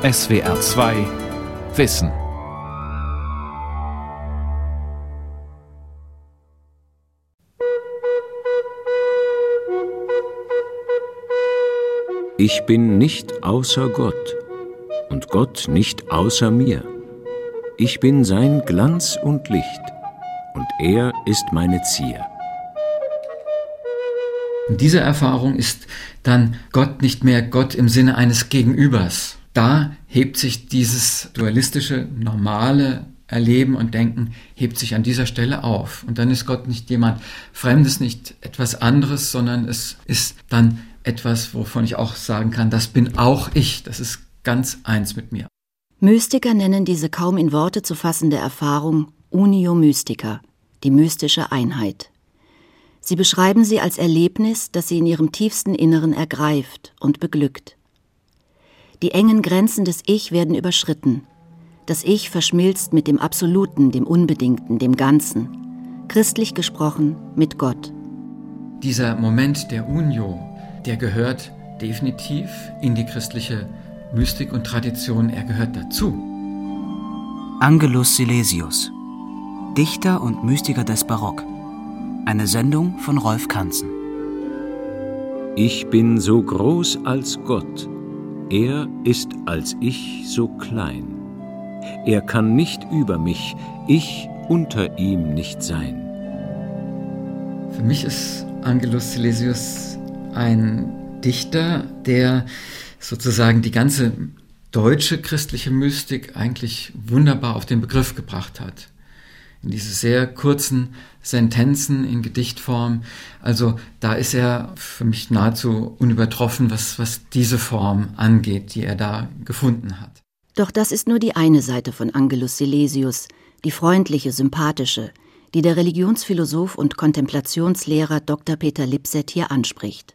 SWR 2 Wissen. Ich bin nicht außer Gott und Gott nicht außer mir. Ich bin sein Glanz und Licht und er ist meine Zier. Diese Erfahrung ist dann Gott nicht mehr Gott im Sinne eines Gegenübers. Da hebt sich dieses dualistische, normale Erleben und Denken, hebt sich an dieser Stelle auf. Und dann ist Gott nicht jemand Fremdes, nicht etwas anderes, sondern es ist dann etwas, wovon ich auch sagen kann, das bin auch ich, das ist ganz eins mit mir. Mystiker nennen diese kaum in Worte zu fassende Erfahrung Unio Mystica, die mystische Einheit. Sie beschreiben sie als Erlebnis, das sie in ihrem tiefsten Inneren ergreift und beglückt. Die engen Grenzen des Ich werden überschritten. Das Ich verschmilzt mit dem Absoluten, dem Unbedingten, dem Ganzen. Christlich gesprochen mit Gott. Dieser Moment der Unio, der gehört definitiv in die christliche Mystik und Tradition, er gehört dazu. Angelus Silesius, Dichter und Mystiker des Barock. Eine Sendung von Rolf Kanzen. Ich bin so groß als Gott, er ist als ich so klein. Er kann nicht über mich, ich unter ihm nicht sein. Für mich ist Angelus Silesius ein Dichter, der sozusagen die ganze deutsche christliche Mystik eigentlich wunderbar auf den Begriff gebracht hat in diese sehr kurzen Sentenzen in Gedichtform. Also da ist er für mich nahezu unübertroffen, was, was diese Form angeht, die er da gefunden hat. Doch das ist nur die eine Seite von Angelus Silesius, die freundliche, sympathische, die der Religionsphilosoph und Kontemplationslehrer Dr. Peter Lipset hier anspricht.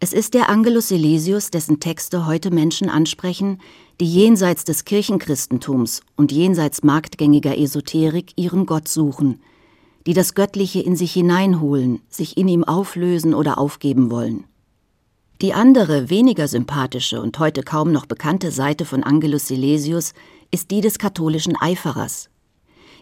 Es ist der Angelus Silesius, dessen Texte heute Menschen ansprechen, die jenseits des Kirchenchristentums und jenseits marktgängiger Esoterik ihren Gott suchen, die das Göttliche in sich hineinholen, sich in ihm auflösen oder aufgeben wollen. Die andere, weniger sympathische und heute kaum noch bekannte Seite von Angelus Silesius ist die des katholischen Eiferers.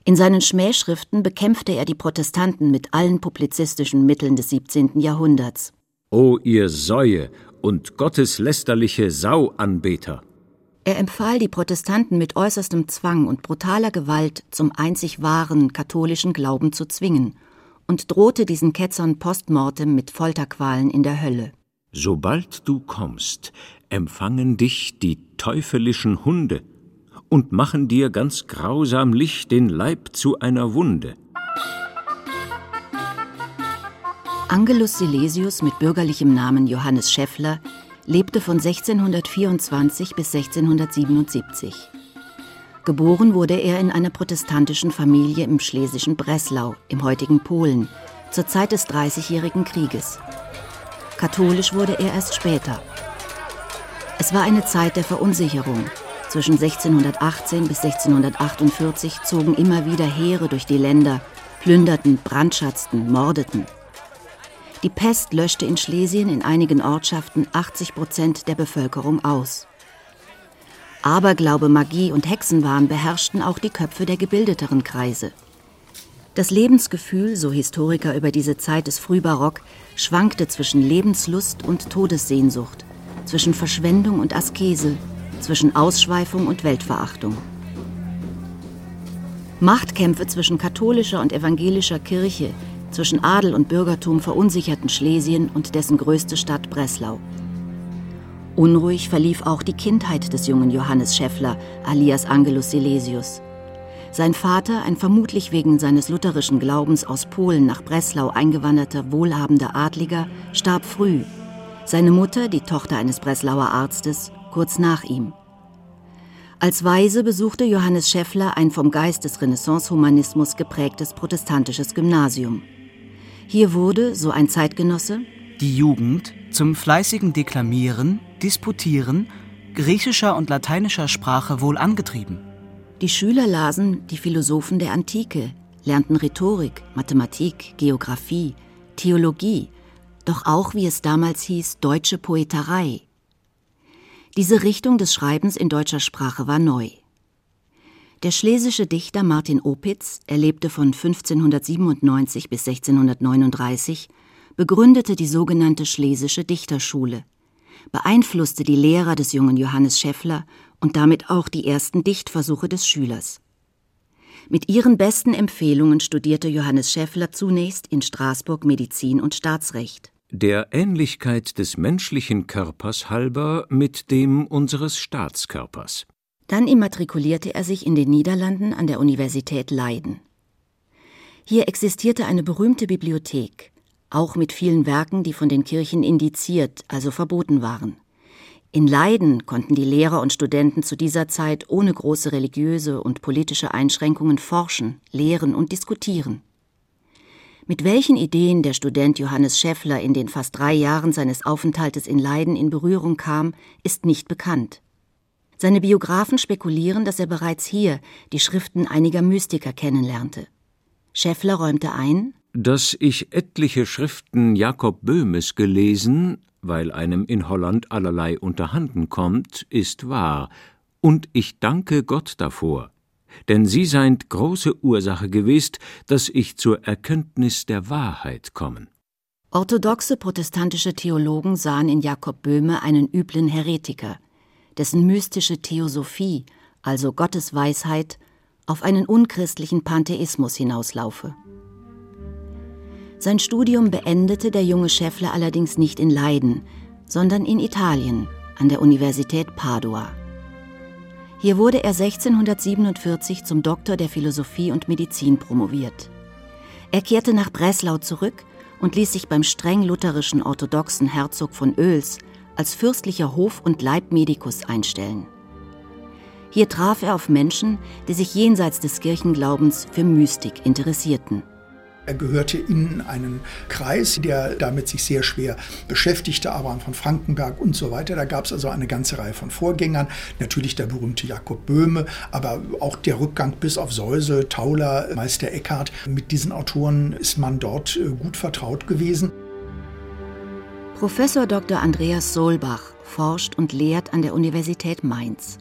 In seinen Schmähschriften bekämpfte er die Protestanten mit allen publizistischen Mitteln des 17. Jahrhunderts. O ihr Säue und gotteslästerliche Sauanbeter! Er empfahl die Protestanten mit äußerstem Zwang und brutaler Gewalt zum einzig wahren katholischen Glauben zu zwingen und drohte diesen Ketzern postmortem mit Folterqualen in der Hölle. Sobald du kommst, empfangen dich die teufelischen Hunde und machen dir ganz grausamlich den Leib zu einer Wunde. Angelus Silesius mit bürgerlichem Namen Johannes Scheffler lebte von 1624 bis 1677. Geboren wurde er in einer protestantischen Familie im schlesischen Breslau, im heutigen Polen, zur Zeit des Dreißigjährigen Krieges. Katholisch wurde er erst später. Es war eine Zeit der Verunsicherung. Zwischen 1618 bis 1648 zogen immer wieder Heere durch die Länder, plünderten, brandschatzten, mordeten. Die Pest löschte in Schlesien in einigen Ortschaften 80 Prozent der Bevölkerung aus. Aberglaube, Magie und Hexenwahn beherrschten auch die Köpfe der gebildeteren Kreise. Das Lebensgefühl, so Historiker über diese Zeit des Frühbarock, schwankte zwischen Lebenslust und Todessehnsucht, zwischen Verschwendung und Askese, zwischen Ausschweifung und Weltverachtung. Machtkämpfe zwischen katholischer und evangelischer Kirche, zwischen Adel und Bürgertum verunsicherten Schlesien und dessen größte Stadt Breslau. Unruhig verlief auch die Kindheit des jungen Johannes Scheffler, alias Angelus Silesius. Sein Vater, ein vermutlich wegen seines lutherischen Glaubens aus Polen nach Breslau eingewanderter wohlhabender Adliger, starb früh. Seine Mutter, die Tochter eines Breslauer Arztes, kurz nach ihm. Als Weise besuchte Johannes Scheffler ein vom Geist des Renaissance-Humanismus geprägtes protestantisches Gymnasium. Hier wurde, so ein Zeitgenosse, die Jugend zum fleißigen Deklamieren, Disputieren griechischer und lateinischer Sprache wohl angetrieben. Die Schüler lasen die Philosophen der Antike, lernten Rhetorik, Mathematik, Geographie, Theologie, doch auch, wie es damals hieß, deutsche Poeterei. Diese Richtung des Schreibens in deutscher Sprache war neu. Der schlesische Dichter Martin Opitz, er lebte von 1597 bis 1639, begründete die sogenannte Schlesische Dichterschule, beeinflusste die Lehrer des jungen Johannes Scheffler und damit auch die ersten Dichtversuche des Schülers. Mit ihren besten Empfehlungen studierte Johannes Scheffler zunächst in Straßburg Medizin und Staatsrecht. Der Ähnlichkeit des menschlichen Körpers halber mit dem unseres Staatskörpers. Dann immatrikulierte er sich in den Niederlanden an der Universität Leiden. Hier existierte eine berühmte Bibliothek, auch mit vielen Werken, die von den Kirchen indiziert, also verboten waren. In Leiden konnten die Lehrer und Studenten zu dieser Zeit ohne große religiöse und politische Einschränkungen forschen, lehren und diskutieren. Mit welchen Ideen der Student Johannes Schäffler in den fast drei Jahren seines Aufenthaltes in Leiden in Berührung kam, ist nicht bekannt. Seine Biografen spekulieren, dass er bereits hier die Schriften einiger Mystiker kennenlernte. Schäffler räumte ein, dass ich etliche Schriften Jakob Böhmes gelesen, weil einem in Holland allerlei unterhanden kommt, ist wahr, und ich danke Gott davor, denn sie seind große Ursache gewesen, dass ich zur Erkenntnis der Wahrheit kommen. Orthodoxe protestantische Theologen sahen in Jakob Böhme einen üblen Heretiker, dessen mystische Theosophie, also Gottes Weisheit, auf einen unchristlichen Pantheismus hinauslaufe. Sein Studium beendete der junge Scheffler allerdings nicht in Leiden, sondern in Italien an der Universität Padua. Hier wurde er 1647 zum Doktor der Philosophie und Medizin promoviert. Er kehrte nach Breslau zurück und ließ sich beim streng lutherischen orthodoxen Herzog von Oels als fürstlicher Hof- und Leibmedikus einstellen. Hier traf er auf Menschen, die sich jenseits des Kirchenglaubens für Mystik interessierten. Er gehörte in einen Kreis, der damit sich sehr schwer beschäftigte, Abraham von Frankenberg und so weiter. Da gab es also eine ganze Reihe von Vorgängern. Natürlich der berühmte Jakob Böhme, aber auch der Rückgang bis auf Seusel, Tauler, Meister Eckhart. Mit diesen Autoren ist man dort äh, gut vertraut gewesen. Professor Dr. Andreas Solbach forscht und lehrt an der Universität Mainz.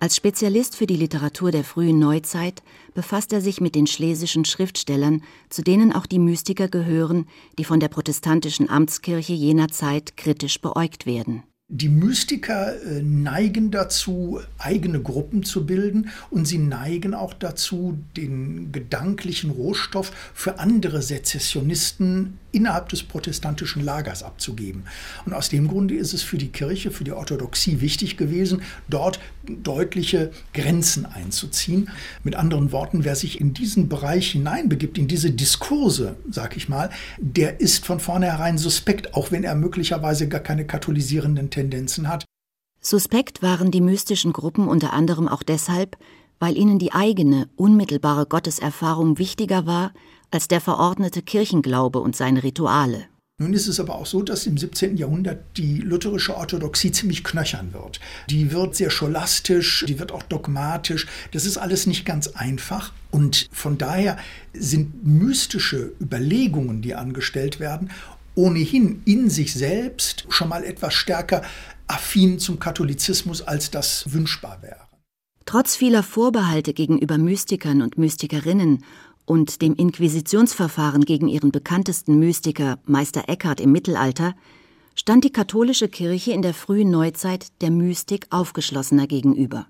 Als Spezialist für die Literatur der frühen Neuzeit befasst er sich mit den schlesischen Schriftstellern, zu denen auch die Mystiker gehören, die von der protestantischen Amtskirche jener Zeit kritisch beäugt werden. Die Mystiker äh, neigen dazu, eigene Gruppen zu bilden und sie neigen auch dazu, den gedanklichen Rohstoff für andere Sezessionisten innerhalb des protestantischen Lagers abzugeben. Und aus dem Grunde ist es für die Kirche, für die Orthodoxie wichtig gewesen, dort deutliche Grenzen einzuziehen. Mit anderen Worten, wer sich in diesen Bereich hineinbegibt, in diese Diskurse, sag ich mal, der ist von vornherein suspekt, auch wenn er möglicherweise gar keine katholisierenden Tendenzen hat. Suspekt waren die mystischen Gruppen unter anderem auch deshalb, weil ihnen die eigene, unmittelbare Gotteserfahrung wichtiger war als der verordnete Kirchenglaube und seine Rituale. Nun ist es aber auch so, dass im 17. Jahrhundert die lutherische Orthodoxie ziemlich knöchern wird. Die wird sehr scholastisch, die wird auch dogmatisch. Das ist alles nicht ganz einfach. Und von daher sind mystische Überlegungen, die angestellt werden, ohnehin in sich selbst schon mal etwas stärker affin zum Katholizismus, als das wünschbar wäre. Trotz vieler Vorbehalte gegenüber Mystikern und Mystikerinnen und dem Inquisitionsverfahren gegen ihren bekanntesten Mystiker Meister Eckhart im Mittelalter stand die katholische Kirche in der frühen Neuzeit der Mystik aufgeschlossener gegenüber.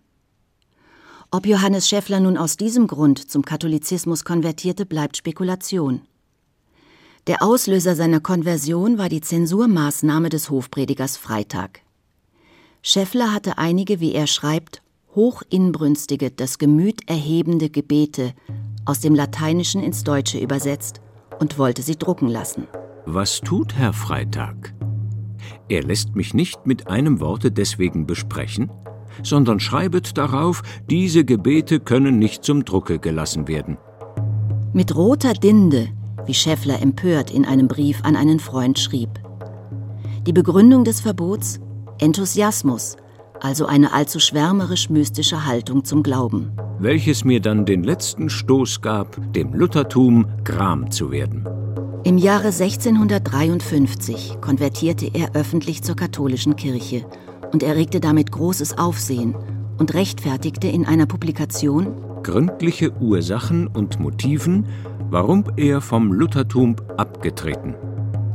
Ob Johannes Schäffler nun aus diesem Grund zum Katholizismus konvertierte, bleibt Spekulation. Der Auslöser seiner Konversion war die Zensurmaßnahme des Hofpredigers Freitag. Schäffler hatte einige, wie er schreibt, hochinbrünstige, das Gemüt erhebende Gebete aus dem Lateinischen ins Deutsche übersetzt und wollte sie drucken lassen. Was tut Herr Freitag? Er lässt mich nicht mit einem Worte deswegen besprechen, sondern schreibet darauf, diese Gebete können nicht zum Drucke gelassen werden. Mit roter Dinde, wie Scheffler empört in einem Brief an einen Freund schrieb. Die Begründung des Verbots? Enthusiasmus, also eine allzu schwärmerisch-mystische Haltung zum Glauben. Welches mir dann den letzten Stoß gab, dem Luthertum Gram zu werden. Im Jahre 1653 konvertierte er öffentlich zur katholischen Kirche und erregte damit großes Aufsehen und rechtfertigte in einer Publikation gründliche Ursachen und Motiven, warum er vom Luthertum abgetreten.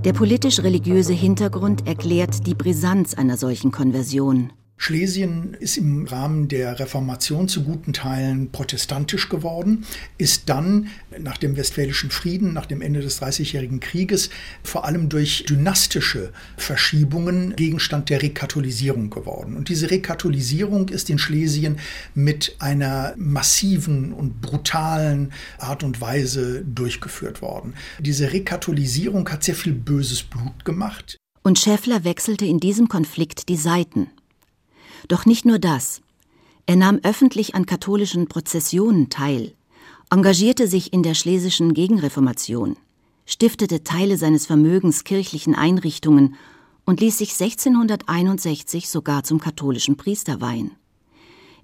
Der politisch-religiöse Hintergrund erklärt die Brisanz einer solchen Konversion. Schlesien ist im Rahmen der Reformation zu guten Teilen protestantisch geworden, ist dann nach dem Westfälischen Frieden, nach dem Ende des Dreißigjährigen Krieges, vor allem durch dynastische Verschiebungen Gegenstand der Rekatholisierung geworden. Und diese Rekatholisierung ist in Schlesien mit einer massiven und brutalen Art und Weise durchgeführt worden. Diese Rekatholisierung hat sehr viel böses Blut gemacht. Und Schäffler wechselte in diesem Konflikt die Seiten. Doch nicht nur das. Er nahm öffentlich an katholischen Prozessionen teil, engagierte sich in der schlesischen Gegenreformation, stiftete Teile seines Vermögens kirchlichen Einrichtungen und ließ sich 1661 sogar zum katholischen Priester weihen.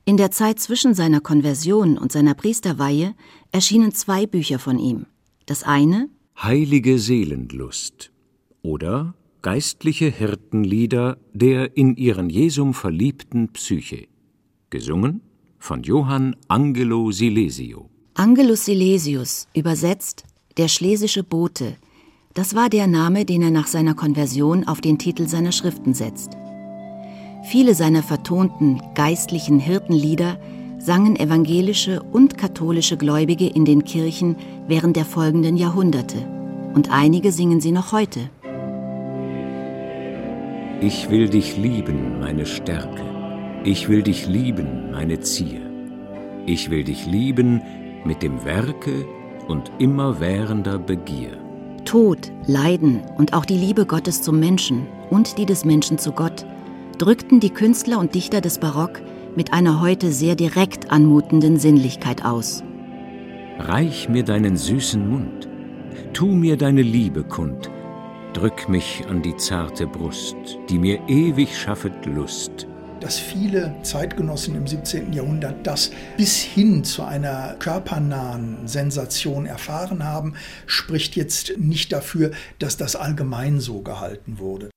In der Zeit zwischen seiner Konversion und seiner Priesterweihe erschienen zwei Bücher von ihm. Das eine Heilige Seelenlust oder geistliche Hirtenlieder der in ihren Jesum verliebten Psyche. Gesungen von Johann Angelo Silesio. Angelus Silesius, übersetzt der schlesische Bote, das war der Name, den er nach seiner Konversion auf den Titel seiner Schriften setzt. Viele seiner vertonten geistlichen Hirtenlieder sangen evangelische und katholische Gläubige in den Kirchen während der folgenden Jahrhunderte. Und einige singen sie noch heute. Ich will dich lieben, meine Stärke. Ich will dich lieben, meine Zier. Ich will dich lieben mit dem Werke und immerwährender Begier. Tod, Leiden und auch die Liebe Gottes zum Menschen und die des Menschen zu Gott drückten die Künstler und Dichter des Barock mit einer heute sehr direkt anmutenden Sinnlichkeit aus. Reich mir deinen süßen Mund, tu mir deine Liebe kund, drück mich an die zarte Brust, die mir ewig schaffet Lust. Dass viele Zeitgenossen im 17. Jahrhundert das bis hin zu einer körpernahen Sensation erfahren haben, spricht jetzt nicht dafür, dass das allgemein so gehalten wurde.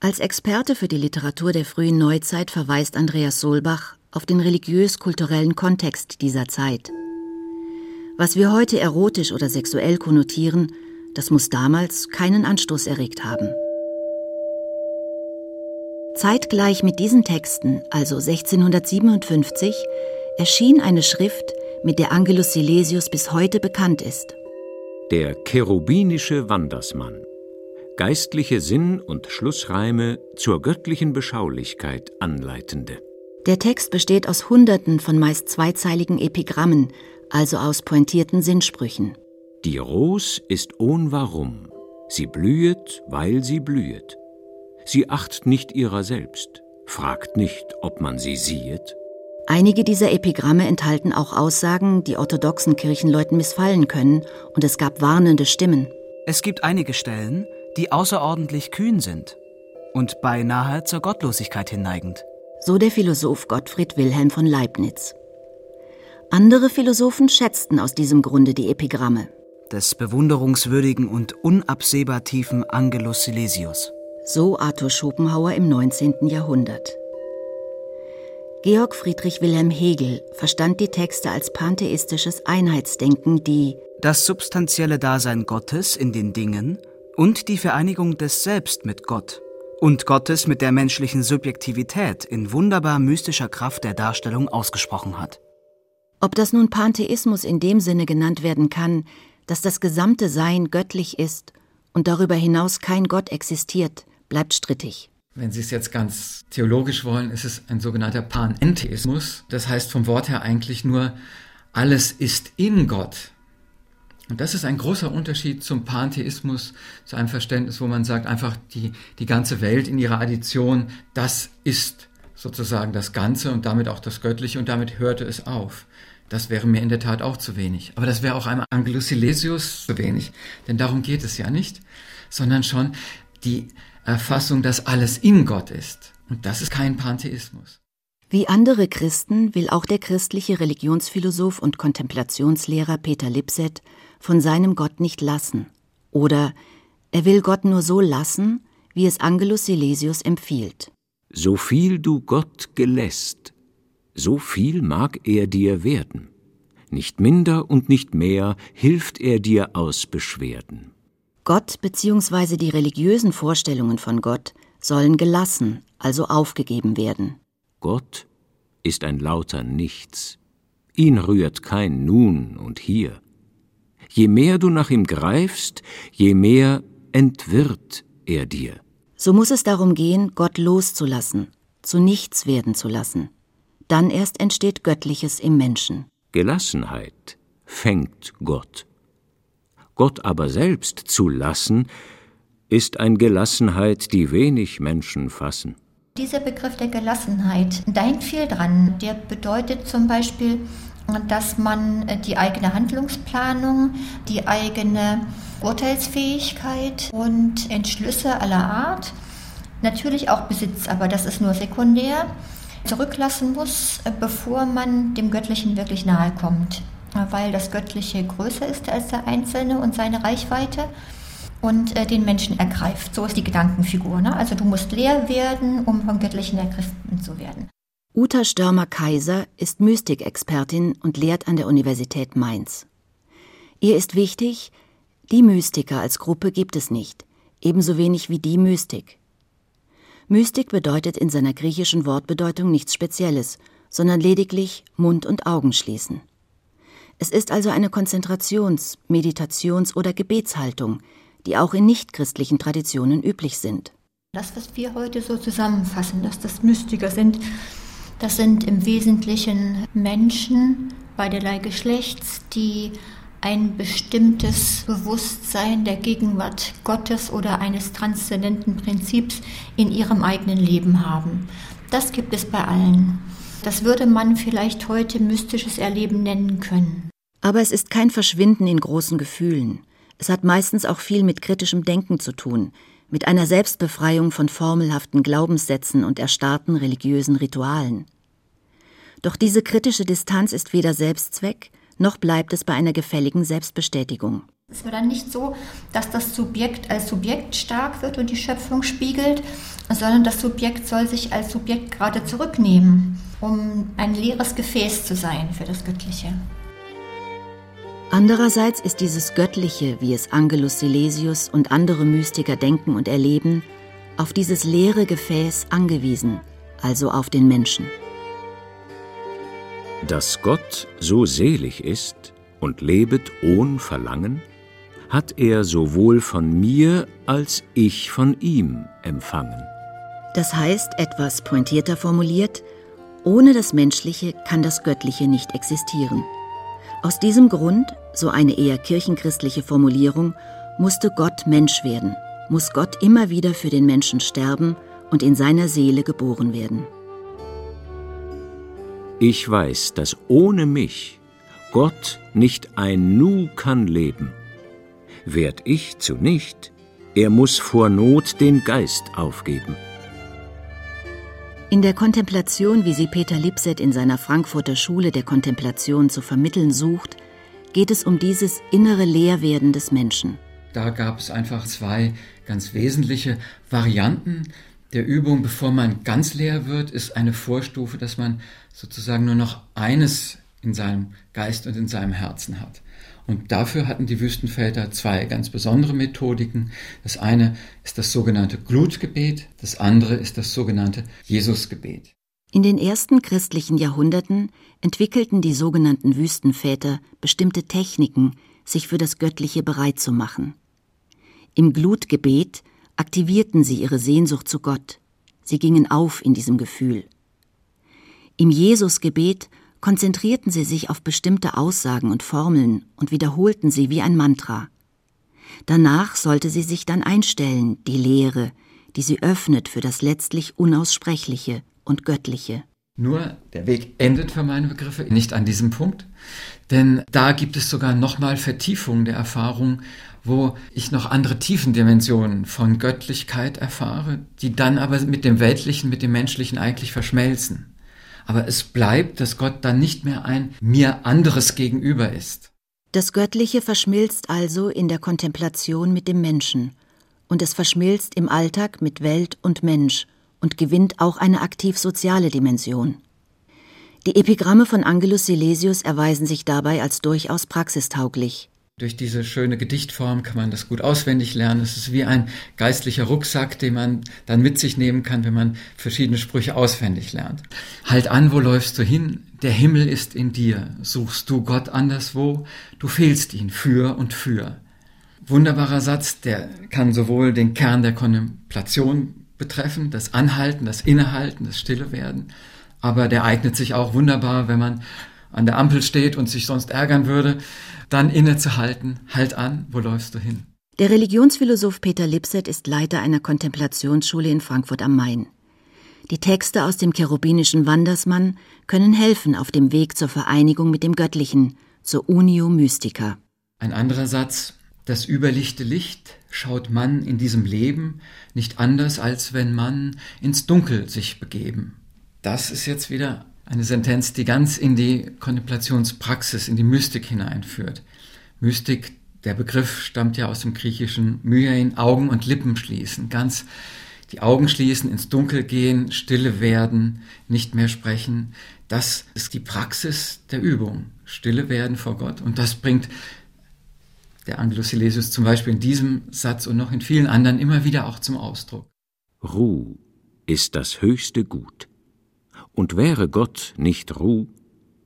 Als Experte für die Literatur der frühen Neuzeit verweist Andreas Solbach auf den religiös-kulturellen Kontext dieser Zeit. Was wir heute erotisch oder sexuell konnotieren, das muss damals keinen Anstoß erregt haben. Zeitgleich mit diesen Texten, also 1657, erschien eine Schrift, mit der Angelus Silesius bis heute bekannt ist. Der cherubinische Wandersmann. Geistliche Sinn- und Schlussreime zur göttlichen Beschaulichkeit anleitende. Der Text besteht aus Hunderten von meist zweizeiligen Epigrammen, also aus pointierten Sinnsprüchen. Die Ros ist ohn Warum, sie blühet, weil sie blühet. Sie acht nicht ihrer selbst, fragt nicht, ob man sie siehet. Einige dieser Epigramme enthalten auch Aussagen, die orthodoxen Kirchenleuten missfallen können, und es gab warnende Stimmen. Es gibt einige Stellen, die außerordentlich kühn sind und beinahe zur Gottlosigkeit hinneigend. So der Philosoph Gottfried Wilhelm von Leibniz. Andere Philosophen schätzten aus diesem Grunde die Epigramme des bewunderungswürdigen und unabsehbar tiefen Angelus Silesius. So Arthur Schopenhauer im 19. Jahrhundert. Georg Friedrich Wilhelm Hegel verstand die Texte als pantheistisches Einheitsdenken, die das substanzielle Dasein Gottes in den Dingen und die Vereinigung des Selbst mit Gott und Gottes mit der menschlichen Subjektivität in wunderbar mystischer Kraft der Darstellung ausgesprochen hat. Ob das nun Pantheismus in dem Sinne genannt werden kann, dass das gesamte Sein göttlich ist und darüber hinaus kein Gott existiert, bleibt strittig. Wenn Sie es jetzt ganz theologisch wollen, ist es ein sogenannter Panentheismus. Das heißt vom Wort her eigentlich nur, alles ist in Gott. Und das ist ein großer Unterschied zum Pantheismus, zu einem Verständnis, wo man sagt, einfach die, die ganze Welt in ihrer Addition, das ist sozusagen das Ganze und damit auch das Göttliche und damit hörte es auf. Das wäre mir in der Tat auch zu wenig. Aber das wäre auch einem Angelus Silesius zu wenig. Denn darum geht es ja nicht, sondern schon die Erfassung, dass alles in Gott ist. Und das ist kein Pantheismus. Wie andere Christen will auch der christliche Religionsphilosoph und Kontemplationslehrer Peter Lipset von seinem Gott nicht lassen. Oder er will Gott nur so lassen, wie es Angelus Silesius empfiehlt. So viel du Gott gelässt, so viel mag er dir werden. Nicht minder und nicht mehr hilft er dir aus Beschwerden. Gott bzw. die religiösen Vorstellungen von Gott sollen gelassen, also aufgegeben werden. Gott ist ein lauter Nichts. Ihn rührt kein Nun und Hier. Je mehr du nach ihm greifst, je mehr entwirrt er dir. So muss es darum gehen, Gott loszulassen, zu nichts werden zu lassen. Dann erst entsteht Göttliches im Menschen. Gelassenheit fängt Gott. Gott aber selbst zu lassen, ist ein Gelassenheit, die wenig Menschen fassen. Dieser Begriff der Gelassenheit, da hängt viel dran. Der bedeutet zum Beispiel, dass man die eigene Handlungsplanung, die eigene Urteilsfähigkeit und Entschlüsse aller Art, natürlich auch Besitz, aber das ist nur sekundär, zurücklassen muss, bevor man dem Göttlichen wirklich nahe kommt, weil das Göttliche größer ist als der Einzelne und seine Reichweite und äh, den Menschen ergreift. So ist die Gedankenfigur. Ne? Also du musst leer werden, um vom Göttlichen ergriffen zu werden. Uta Störmer-Kaiser ist Mystikexpertin und lehrt an der Universität Mainz. Ihr ist wichtig, die Mystiker als Gruppe gibt es nicht, ebenso wenig wie die Mystik. Mystik bedeutet in seiner griechischen Wortbedeutung nichts Spezielles, sondern lediglich Mund und Augen schließen. Es ist also eine Konzentrations-, Meditations- oder Gebetshaltung, die auch in nichtchristlichen Traditionen üblich sind. Das, was wir heute so zusammenfassen, dass das Mystiker sind, das sind im Wesentlichen Menschen beiderlei Geschlechts, die ein bestimmtes Bewusstsein der Gegenwart Gottes oder eines transzendenten Prinzips in ihrem eigenen Leben haben. Das gibt es bei allen. Das würde man vielleicht heute mystisches Erleben nennen können. Aber es ist kein Verschwinden in großen Gefühlen. Es hat meistens auch viel mit kritischem Denken zu tun, mit einer Selbstbefreiung von formelhaften Glaubenssätzen und erstarrten religiösen Ritualen. Doch diese kritische Distanz ist weder Selbstzweck, noch bleibt es bei einer gefälligen Selbstbestätigung. Es wird dann nicht so, dass das Subjekt als Subjekt stark wird und die Schöpfung spiegelt, sondern das Subjekt soll sich als Subjekt gerade zurücknehmen, um ein leeres Gefäß zu sein für das Göttliche. Andererseits ist dieses Göttliche, wie es Angelus Silesius und andere Mystiker denken und erleben, auf dieses leere Gefäß angewiesen, also auf den Menschen. Dass Gott so selig ist und lebet ohn Verlangen, hat er sowohl von mir als ich von ihm empfangen. Das heißt, etwas pointierter formuliert, ohne das Menschliche kann das Göttliche nicht existieren. Aus diesem Grund, so eine eher kirchenchristliche Formulierung, musste Gott Mensch werden, muss Gott immer wieder für den Menschen sterben und in seiner Seele geboren werden. Ich weiß, dass ohne mich Gott nicht ein Nu kann leben. Werd ich zu nicht, er muss vor Not den Geist aufgeben. In der Kontemplation, wie sie Peter Lipset in seiner Frankfurter Schule der Kontemplation zu vermitteln sucht, geht es um dieses innere Leerwerden des Menschen. Da gab es einfach zwei ganz wesentliche Varianten der Übung, bevor man ganz leer wird, ist eine Vorstufe, dass man sozusagen nur noch eines in seinem Geist und in seinem Herzen hat. Und dafür hatten die Wüstenväter zwei ganz besondere Methodiken. Das eine ist das sogenannte Glutgebet, das andere ist das sogenannte Jesusgebet. In den ersten christlichen Jahrhunderten entwickelten die sogenannten Wüstenväter bestimmte Techniken, sich für das Göttliche bereit zu machen. Im Glutgebet aktivierten sie ihre Sehnsucht zu Gott. Sie gingen auf in diesem Gefühl. Im Jesusgebet konzentrierten sie sich auf bestimmte Aussagen und Formeln und wiederholten sie wie ein Mantra. Danach sollte sie sich dann einstellen, die Lehre, die sie öffnet für das letztlich Unaussprechliche und Göttliche. Nur der Weg endet für meine Begriffe nicht an diesem Punkt, denn da gibt es sogar nochmal Vertiefung der Erfahrung, wo ich noch andere Tiefendimensionen von Göttlichkeit erfahre, die dann aber mit dem Weltlichen, mit dem Menschlichen eigentlich verschmelzen. Aber es bleibt, dass Gott dann nicht mehr ein mir anderes gegenüber ist. Das Göttliche verschmilzt also in der Kontemplation mit dem Menschen, und es verschmilzt im Alltag mit Welt und Mensch und gewinnt auch eine aktiv-soziale Dimension. Die Epigramme von Angelus Silesius erweisen sich dabei als durchaus praxistauglich. Durch diese schöne Gedichtform kann man das gut auswendig lernen. Es ist wie ein geistlicher Rucksack, den man dann mit sich nehmen kann, wenn man verschiedene Sprüche auswendig lernt. Halt an, wo läufst du hin? Der Himmel ist in dir. Suchst du Gott anderswo? Du fehlst ihn für und für. Wunderbarer Satz, der kann sowohl den Kern der Kontemplation betreffen, das Anhalten, das Innehalten, das Stille werden, aber der eignet sich auch wunderbar, wenn man an der Ampel steht und sich sonst ärgern würde, dann innezuhalten, halt an, wo läufst du hin? Der Religionsphilosoph Peter Lipset ist Leiter einer Kontemplationsschule in Frankfurt am Main. Die Texte aus dem cherubinischen Wandersmann können helfen auf dem Weg zur Vereinigung mit dem Göttlichen, zur Unio Mystica. Ein anderer Satz, das überlichte Licht schaut man in diesem Leben nicht anders, als wenn man ins Dunkel sich begeben. Das ist jetzt wieder eine Sentenz, die ganz in die Kontemplationspraxis, in die Mystik hineinführt. Mystik, der Begriff stammt ja aus dem griechischen Myein, Augen und Lippen schließen, ganz die Augen schließen, ins Dunkel gehen, stille werden, nicht mehr sprechen. Das ist die Praxis der Übung. Stille werden vor Gott. Und das bringt der Angelus Silesius zum Beispiel in diesem Satz und noch in vielen anderen immer wieder auch zum Ausdruck. Ruh ist das höchste Gut. Und wäre Gott nicht Ruh,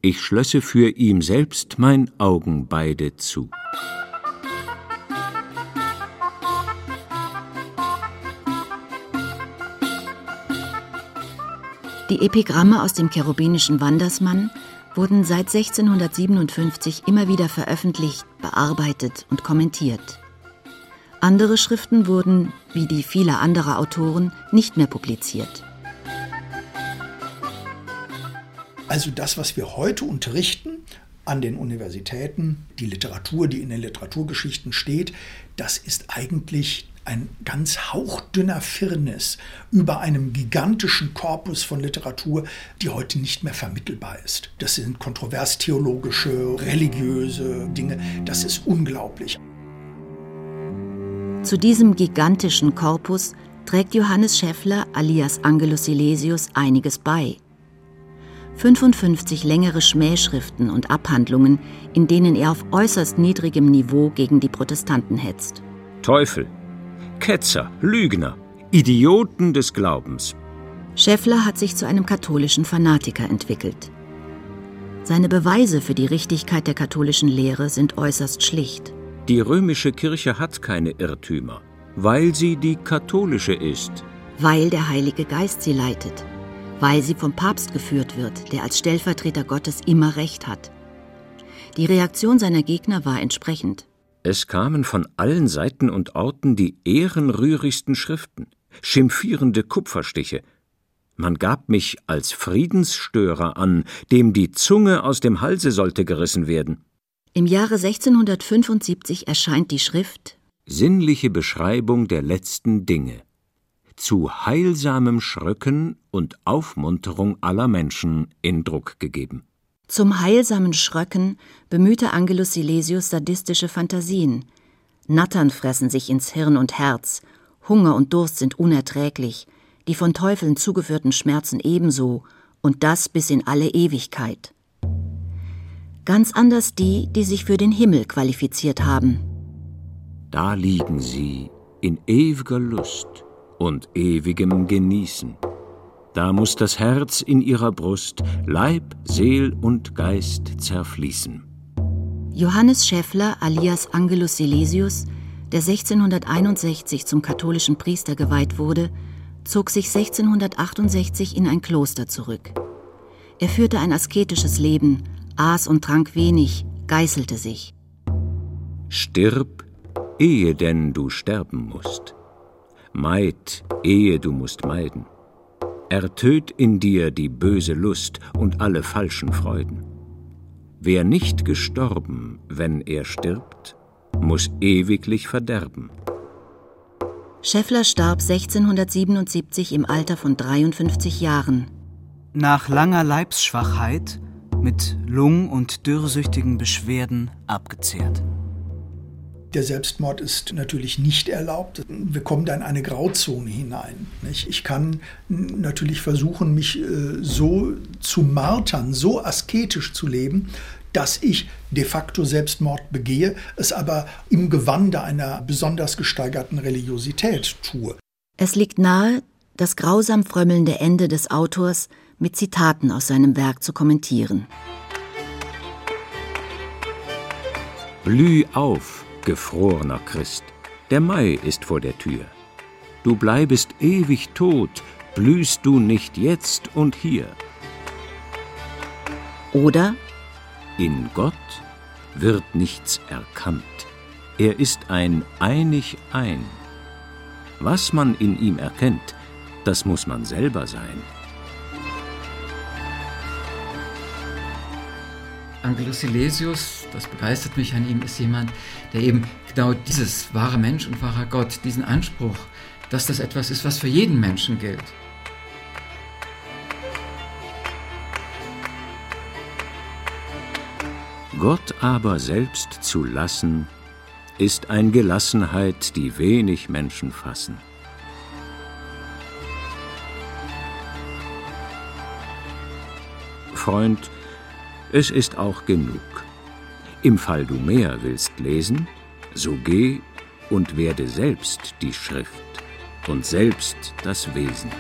ich schlösse für ihm selbst mein Augen beide zu. Die Epigramme aus dem cherubinischen Wandersmann wurden seit 1657 immer wieder veröffentlicht, bearbeitet und kommentiert. Andere Schriften wurden, wie die vieler anderer Autoren, nicht mehr publiziert. Also das, was wir heute unterrichten an den Universitäten, die Literatur, die in den Literaturgeschichten steht, das ist eigentlich ein ganz hauchdünner Firnis über einem gigantischen Korpus von Literatur, die heute nicht mehr vermittelbar ist. Das sind kontrovers-theologische, religiöse Dinge. Das ist unglaublich. Zu diesem gigantischen Korpus trägt Johannes Schäffler alias Angelus Silesius einiges bei. 55 längere Schmähschriften und Abhandlungen, in denen er auf äußerst niedrigem Niveau gegen die Protestanten hetzt. Teufel, Ketzer, Lügner, Idioten des Glaubens. Schäffler hat sich zu einem katholischen Fanatiker entwickelt. Seine Beweise für die Richtigkeit der katholischen Lehre sind äußerst schlicht. Die römische Kirche hat keine Irrtümer, weil sie die katholische ist. Weil der Heilige Geist sie leitet. Weil sie vom Papst geführt wird, der als Stellvertreter Gottes immer Recht hat. Die Reaktion seiner Gegner war entsprechend. Es kamen von allen Seiten und Orten die ehrenrührigsten Schriften, schimpfierende Kupferstiche. Man gab mich als Friedensstörer an, dem die Zunge aus dem Halse sollte gerissen werden. Im Jahre 1675 erscheint die Schrift Sinnliche Beschreibung der letzten Dinge zu heilsamem Schröcken und Aufmunterung aller Menschen in Druck gegeben. Zum heilsamen Schröcken bemühte Angelus Silesius sadistische Fantasien. Nattern fressen sich ins Hirn und Herz, Hunger und Durst sind unerträglich, die von Teufeln zugeführten Schmerzen ebenso, und das bis in alle Ewigkeit. Ganz anders die, die sich für den Himmel qualifiziert haben. Da liegen sie in ewiger Lust und ewigem Genießen. Da muss das Herz in ihrer Brust Leib, Seel und Geist zerfließen. Johannes Schäffler alias Angelus Silesius, der 1661 zum katholischen Priester geweiht wurde, zog sich 1668 in ein Kloster zurück. Er führte ein asketisches Leben, aß und trank wenig, geißelte sich. Stirb, ehe denn du sterben musst. Meid, ehe du musst meiden ertöt in dir die böse Lust und alle falschen Freuden. Wer nicht gestorben, wenn er stirbt, muss ewiglich verderben. Scheffler starb 1677 im Alter von 53 Jahren. Nach langer Leibsschwachheit, mit Lung- und dürrsüchtigen Beschwerden abgezehrt. Der Selbstmord ist natürlich nicht erlaubt. Wir kommen da in eine Grauzone hinein. Ich kann natürlich versuchen, mich äh, so zu martern, so asketisch zu leben, dass ich de facto Selbstmord begehe, es aber im Gewande einer besonders gesteigerten Religiosität tue. Es liegt nahe, das grausam frömmelnde Ende des Autors mit Zitaten aus seinem Werk zu kommentieren. Blüh auf, gefrorener Christ, der Mai ist vor der Tür. Du bleibest ewig tot, blühst du nicht jetzt und hier. Oder In Gott wird nichts erkannt. Er ist ein einig ein. Was man in ihm erkennt, das muss man selber sein. Angelus Silesius, das begeistert mich an ihm, ist jemand, der eben genau dieses wahre Mensch und wahrer Gott, diesen Anspruch, dass das etwas ist, was für jeden Menschen gilt. Gott aber selbst zu lassen, ist ein Gelassenheit, die wenig Menschen fassen. Freund, es ist auch genug. Im Fall du mehr willst lesen, so geh und werde selbst die Schrift und selbst das Wesen.